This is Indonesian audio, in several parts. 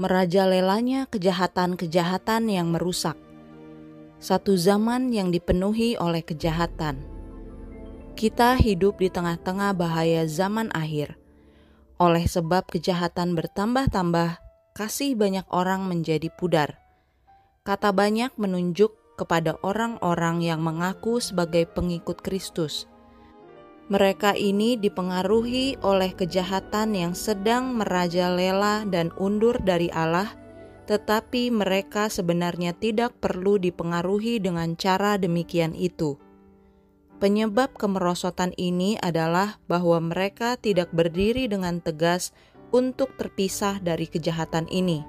merajalelanya kejahatan-kejahatan yang merusak. Satu zaman yang dipenuhi oleh kejahatan. Kita hidup di tengah-tengah bahaya zaman akhir. Oleh sebab kejahatan bertambah-tambah, kasih banyak orang menjadi pudar. Kata banyak menunjuk kepada orang-orang yang mengaku sebagai pengikut Kristus. Mereka ini dipengaruhi oleh kejahatan yang sedang merajalela dan undur dari Allah, tetapi mereka sebenarnya tidak perlu dipengaruhi dengan cara demikian itu. Penyebab kemerosotan ini adalah bahwa mereka tidak berdiri dengan tegas untuk terpisah dari kejahatan ini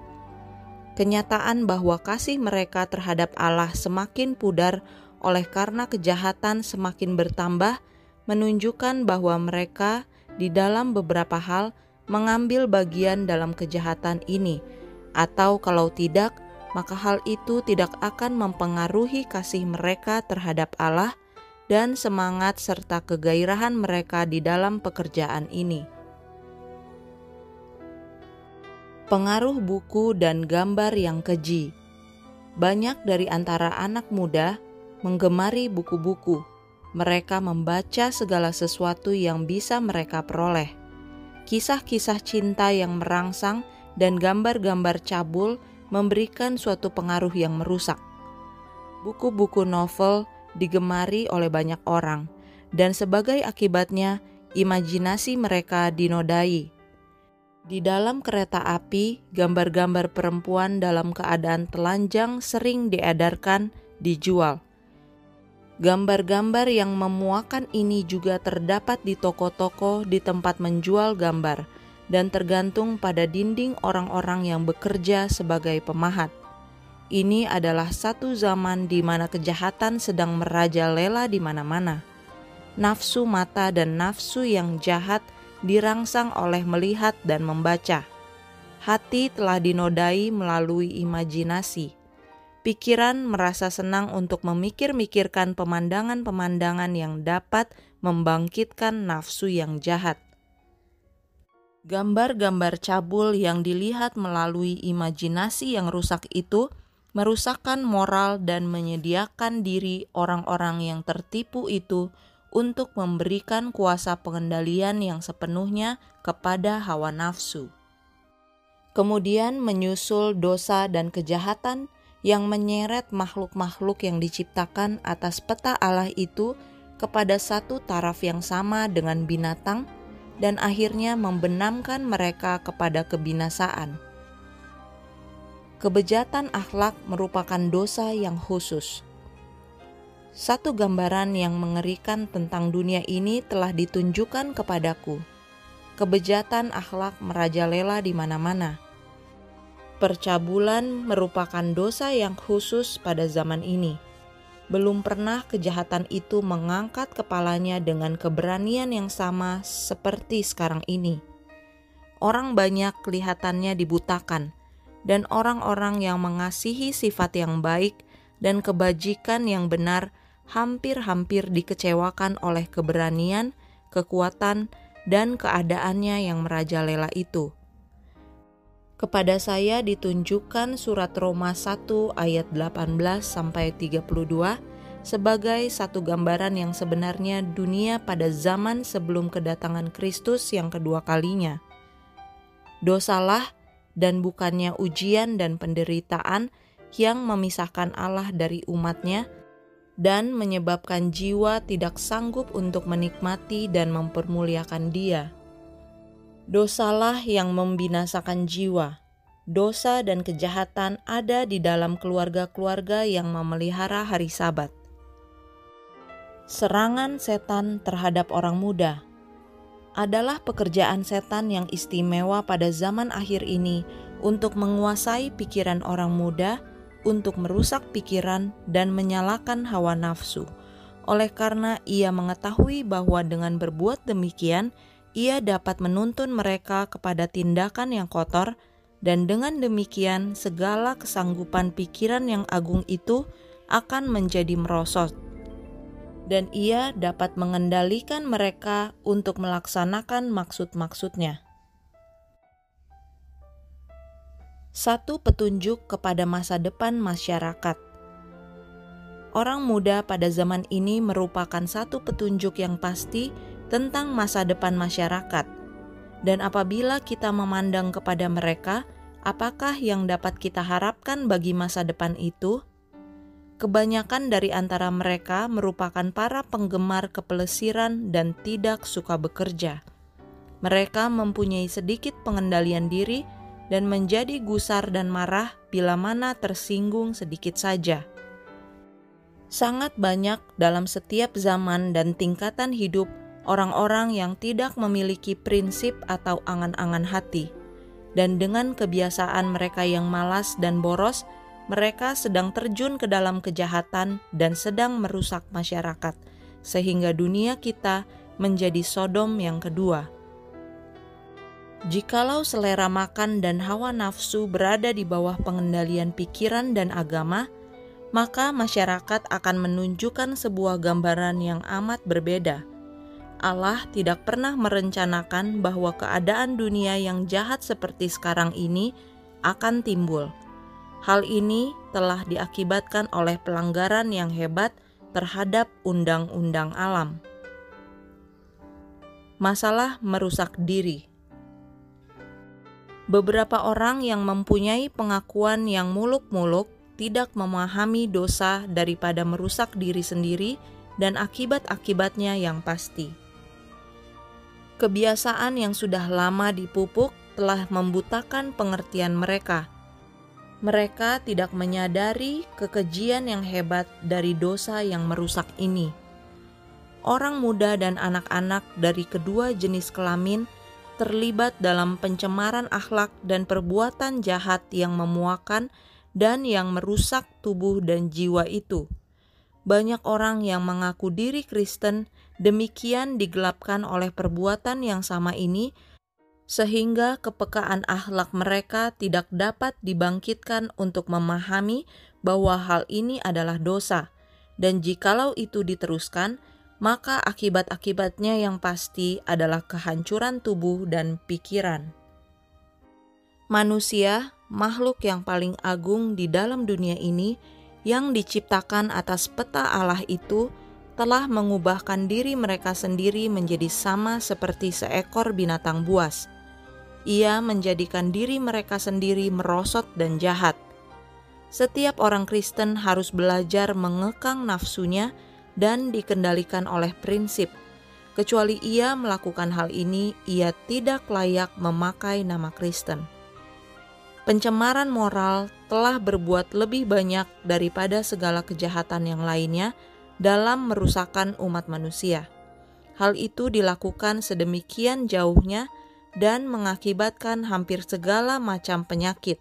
kenyataan bahwa kasih mereka terhadap Allah semakin pudar oleh karena kejahatan semakin bertambah, menunjukkan bahwa mereka di dalam beberapa hal mengambil bagian dalam kejahatan ini, atau kalau tidak, maka hal itu tidak akan mempengaruhi kasih mereka terhadap Allah dan semangat serta kegairahan mereka di dalam pekerjaan ini. pengaruh buku dan gambar yang keji. Banyak dari antara anak muda menggemari buku-buku. Mereka membaca segala sesuatu yang bisa mereka peroleh. Kisah-kisah cinta yang merangsang dan gambar-gambar cabul memberikan suatu pengaruh yang merusak. Buku-buku novel digemari oleh banyak orang, dan sebagai akibatnya, imajinasi mereka dinodai di dalam kereta api, gambar-gambar perempuan dalam keadaan telanjang sering diedarkan, dijual. Gambar-gambar yang memuakan ini juga terdapat di toko-toko di tempat menjual gambar dan tergantung pada dinding orang-orang yang bekerja sebagai pemahat. Ini adalah satu zaman di mana kejahatan sedang merajalela di mana-mana. Nafsu mata dan nafsu yang jahat – dirangsang oleh melihat dan membaca. Hati telah dinodai melalui imajinasi. Pikiran merasa senang untuk memikir-mikirkan pemandangan-pemandangan yang dapat membangkitkan nafsu yang jahat. Gambar-gambar cabul yang dilihat melalui imajinasi yang rusak itu merusakkan moral dan menyediakan diri orang-orang yang tertipu itu untuk memberikan kuasa pengendalian yang sepenuhnya kepada hawa nafsu. Kemudian menyusul dosa dan kejahatan yang menyeret makhluk-makhluk yang diciptakan atas peta Allah itu kepada satu taraf yang sama dengan binatang dan akhirnya membenamkan mereka kepada kebinasaan. Kebejatan akhlak merupakan dosa yang khusus satu gambaran yang mengerikan tentang dunia ini telah ditunjukkan kepadaku. Kebejatan akhlak merajalela di mana-mana. Percabulan merupakan dosa yang khusus pada zaman ini. Belum pernah kejahatan itu mengangkat kepalanya dengan keberanian yang sama seperti sekarang ini. Orang banyak kelihatannya dibutakan, dan orang-orang yang mengasihi sifat yang baik dan kebajikan yang benar hampir-hampir dikecewakan oleh keberanian, kekuatan, dan keadaannya yang merajalela itu. Kepada saya ditunjukkan surat Roma 1 ayat 18 sampai 32 sebagai satu gambaran yang sebenarnya dunia pada zaman sebelum kedatangan Kristus yang kedua kalinya. Dosalah dan bukannya ujian dan penderitaan yang memisahkan Allah dari umatnya, dan menyebabkan jiwa tidak sanggup untuk menikmati dan mempermuliakan Dia. Dosalah yang membinasakan jiwa. Dosa dan kejahatan ada di dalam keluarga-keluarga yang memelihara hari Sabat. Serangan setan terhadap orang muda adalah pekerjaan setan yang istimewa pada zaman akhir ini untuk menguasai pikiran orang muda untuk merusak pikiran dan menyalakan hawa nafsu. Oleh karena ia mengetahui bahwa dengan berbuat demikian, ia dapat menuntun mereka kepada tindakan yang kotor, dan dengan demikian segala kesanggupan pikiran yang agung itu akan menjadi merosot, dan ia dapat mengendalikan mereka untuk melaksanakan maksud-maksudnya. Satu petunjuk kepada masa depan masyarakat. Orang muda pada zaman ini merupakan satu petunjuk yang pasti tentang masa depan masyarakat. Dan apabila kita memandang kepada mereka, apakah yang dapat kita harapkan bagi masa depan itu? Kebanyakan dari antara mereka merupakan para penggemar kepelesiran dan tidak suka bekerja. Mereka mempunyai sedikit pengendalian diri dan menjadi gusar dan marah bila mana tersinggung sedikit saja sangat banyak dalam setiap zaman dan tingkatan hidup orang-orang yang tidak memiliki prinsip atau angan-angan hati. Dan dengan kebiasaan mereka yang malas dan boros, mereka sedang terjun ke dalam kejahatan dan sedang merusak masyarakat, sehingga dunia kita menjadi Sodom yang kedua. Jikalau selera makan dan hawa nafsu berada di bawah pengendalian pikiran dan agama, maka masyarakat akan menunjukkan sebuah gambaran yang amat berbeda. Allah tidak pernah merencanakan bahwa keadaan dunia yang jahat seperti sekarang ini akan timbul. Hal ini telah diakibatkan oleh pelanggaran yang hebat terhadap undang-undang alam. Masalah merusak diri. Beberapa orang yang mempunyai pengakuan yang muluk-muluk tidak memahami dosa daripada merusak diri sendiri dan akibat-akibatnya yang pasti. Kebiasaan yang sudah lama dipupuk telah membutakan pengertian mereka. Mereka tidak menyadari kekejian yang hebat dari dosa yang merusak ini. Orang muda dan anak-anak dari kedua jenis kelamin terlibat dalam pencemaran akhlak dan perbuatan jahat yang memuakan dan yang merusak tubuh dan jiwa itu. Banyak orang yang mengaku diri Kristen demikian digelapkan oleh perbuatan yang sama ini, sehingga kepekaan akhlak mereka tidak dapat dibangkitkan untuk memahami bahwa hal ini adalah dosa, dan jikalau itu diteruskan, maka akibat-akibatnya yang pasti adalah kehancuran tubuh dan pikiran. Manusia makhluk yang paling agung di dalam dunia ini yang diciptakan atas peta Allah itu telah mengubahkan diri mereka sendiri menjadi sama seperti seekor binatang buas. Ia menjadikan diri mereka sendiri merosot dan jahat. Setiap orang Kristen harus belajar mengekang nafsunya dan dikendalikan oleh prinsip. Kecuali ia melakukan hal ini, ia tidak layak memakai nama Kristen pencemaran moral telah berbuat lebih banyak daripada segala kejahatan yang lainnya dalam merusakkan umat manusia. Hal itu dilakukan sedemikian jauhnya dan mengakibatkan hampir segala macam penyakit.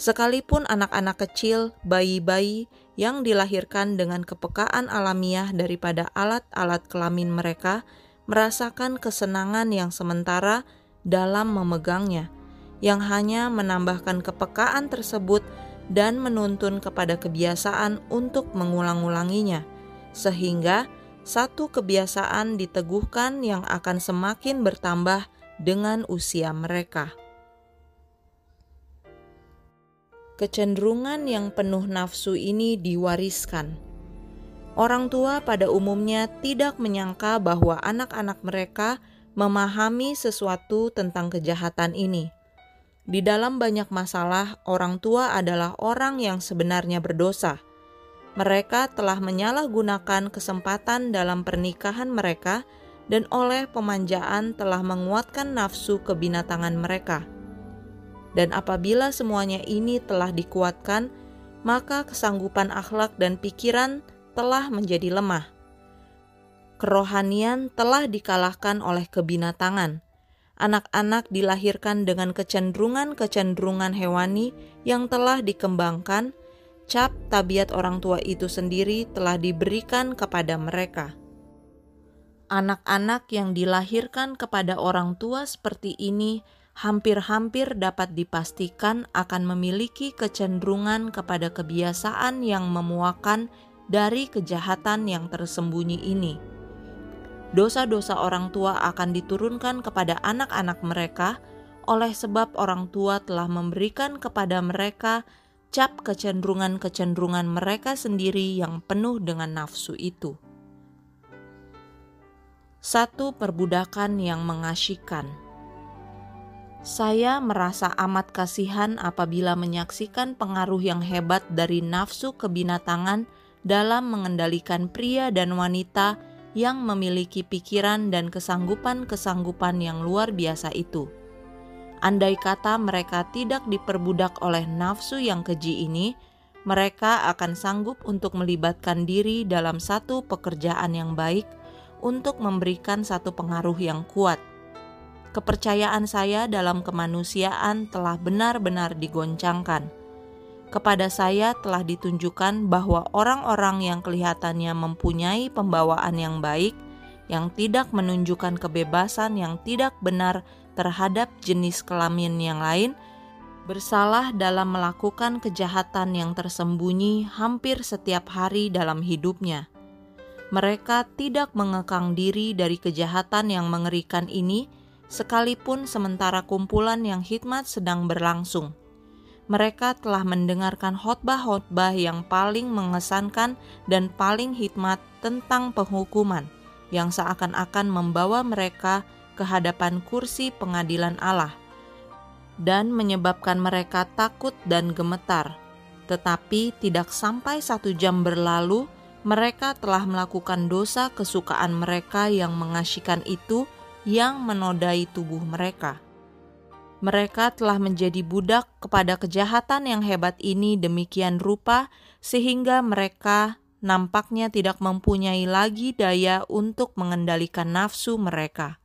Sekalipun anak-anak kecil, bayi-bayi yang dilahirkan dengan kepekaan alamiah daripada alat-alat kelamin mereka merasakan kesenangan yang sementara dalam memegangnya yang hanya menambahkan kepekaan tersebut dan menuntun kepada kebiasaan untuk mengulang-ulanginya, sehingga satu kebiasaan diteguhkan yang akan semakin bertambah dengan usia mereka. Kecenderungan yang penuh nafsu ini diwariskan. Orang tua pada umumnya tidak menyangka bahwa anak-anak mereka memahami sesuatu tentang kejahatan ini di dalam banyak masalah, orang tua adalah orang yang sebenarnya berdosa. Mereka telah menyalahgunakan kesempatan dalam pernikahan mereka dan oleh pemanjaan telah menguatkan nafsu kebinatangan mereka. Dan apabila semuanya ini telah dikuatkan, maka kesanggupan akhlak dan pikiran telah menjadi lemah. Kerohanian telah dikalahkan oleh kebinatangan anak-anak dilahirkan dengan kecenderungan-kecenderungan hewani yang telah dikembangkan, cap tabiat orang tua itu sendiri telah diberikan kepada mereka. Anak-anak yang dilahirkan kepada orang tua seperti ini hampir-hampir dapat dipastikan akan memiliki kecenderungan kepada kebiasaan yang memuakan dari kejahatan yang tersembunyi ini dosa-dosa orang tua akan diturunkan kepada anak-anak mereka oleh sebab orang tua telah memberikan kepada mereka cap kecenderungan-kecenderungan mereka sendiri yang penuh dengan nafsu itu. Satu perbudakan yang mengasyikan. Saya merasa amat kasihan apabila menyaksikan pengaruh yang hebat dari nafsu kebinatangan dalam mengendalikan pria dan wanita yang memiliki pikiran dan kesanggupan-kesanggupan yang luar biasa itu. Andai kata mereka tidak diperbudak oleh nafsu yang keji ini, mereka akan sanggup untuk melibatkan diri dalam satu pekerjaan yang baik untuk memberikan satu pengaruh yang kuat. Kepercayaan saya dalam kemanusiaan telah benar-benar digoncangkan. Kepada saya telah ditunjukkan bahwa orang-orang yang kelihatannya mempunyai pembawaan yang baik, yang tidak menunjukkan kebebasan yang tidak benar terhadap jenis kelamin yang lain, bersalah dalam melakukan kejahatan yang tersembunyi hampir setiap hari dalam hidupnya mereka tidak mengekang diri dari kejahatan yang mengerikan ini, sekalipun sementara kumpulan yang hikmat sedang berlangsung. Mereka telah mendengarkan khotbah-khotbah yang paling mengesankan dan paling hikmat tentang penghukuman, yang seakan-akan membawa mereka ke hadapan kursi pengadilan Allah, dan menyebabkan mereka takut dan gemetar. Tetapi tidak sampai satu jam berlalu, mereka telah melakukan dosa kesukaan mereka yang mengasyikan itu yang menodai tubuh mereka. Mereka telah menjadi budak kepada kejahatan yang hebat ini demikian rupa sehingga mereka nampaknya tidak mempunyai lagi daya untuk mengendalikan nafsu mereka.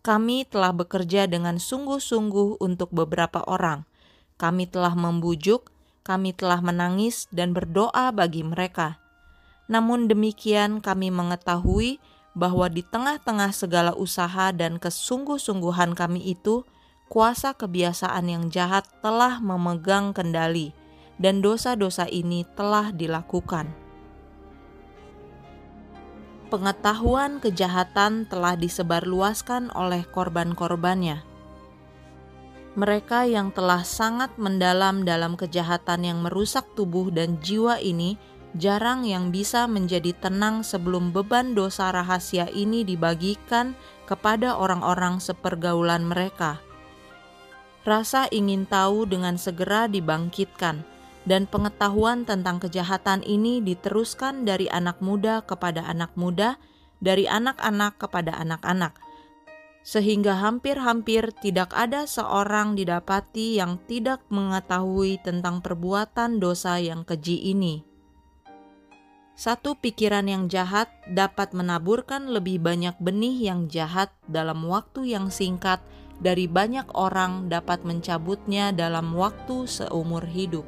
Kami telah bekerja dengan sungguh-sungguh untuk beberapa orang. Kami telah membujuk, kami telah menangis dan berdoa bagi mereka namun demikian, kami mengetahui bahwa di tengah-tengah segala usaha dan kesungguh-sungguhan kami itu, kuasa kebiasaan yang jahat telah memegang kendali, dan dosa-dosa ini telah dilakukan. Pengetahuan kejahatan telah disebarluaskan oleh korban-korbannya. Mereka yang telah sangat mendalam dalam kejahatan yang merusak tubuh dan jiwa ini jarang yang bisa menjadi tenang sebelum beban dosa rahasia ini dibagikan kepada orang-orang sepergaulan mereka. Rasa ingin tahu dengan segera dibangkitkan, dan pengetahuan tentang kejahatan ini diteruskan dari anak muda kepada anak muda, dari anak-anak kepada anak-anak, sehingga hampir-hampir tidak ada seorang didapati yang tidak mengetahui tentang perbuatan dosa yang keji ini. Satu pikiran yang jahat dapat menaburkan lebih banyak benih yang jahat dalam waktu yang singkat dari banyak orang dapat mencabutnya dalam waktu seumur hidup.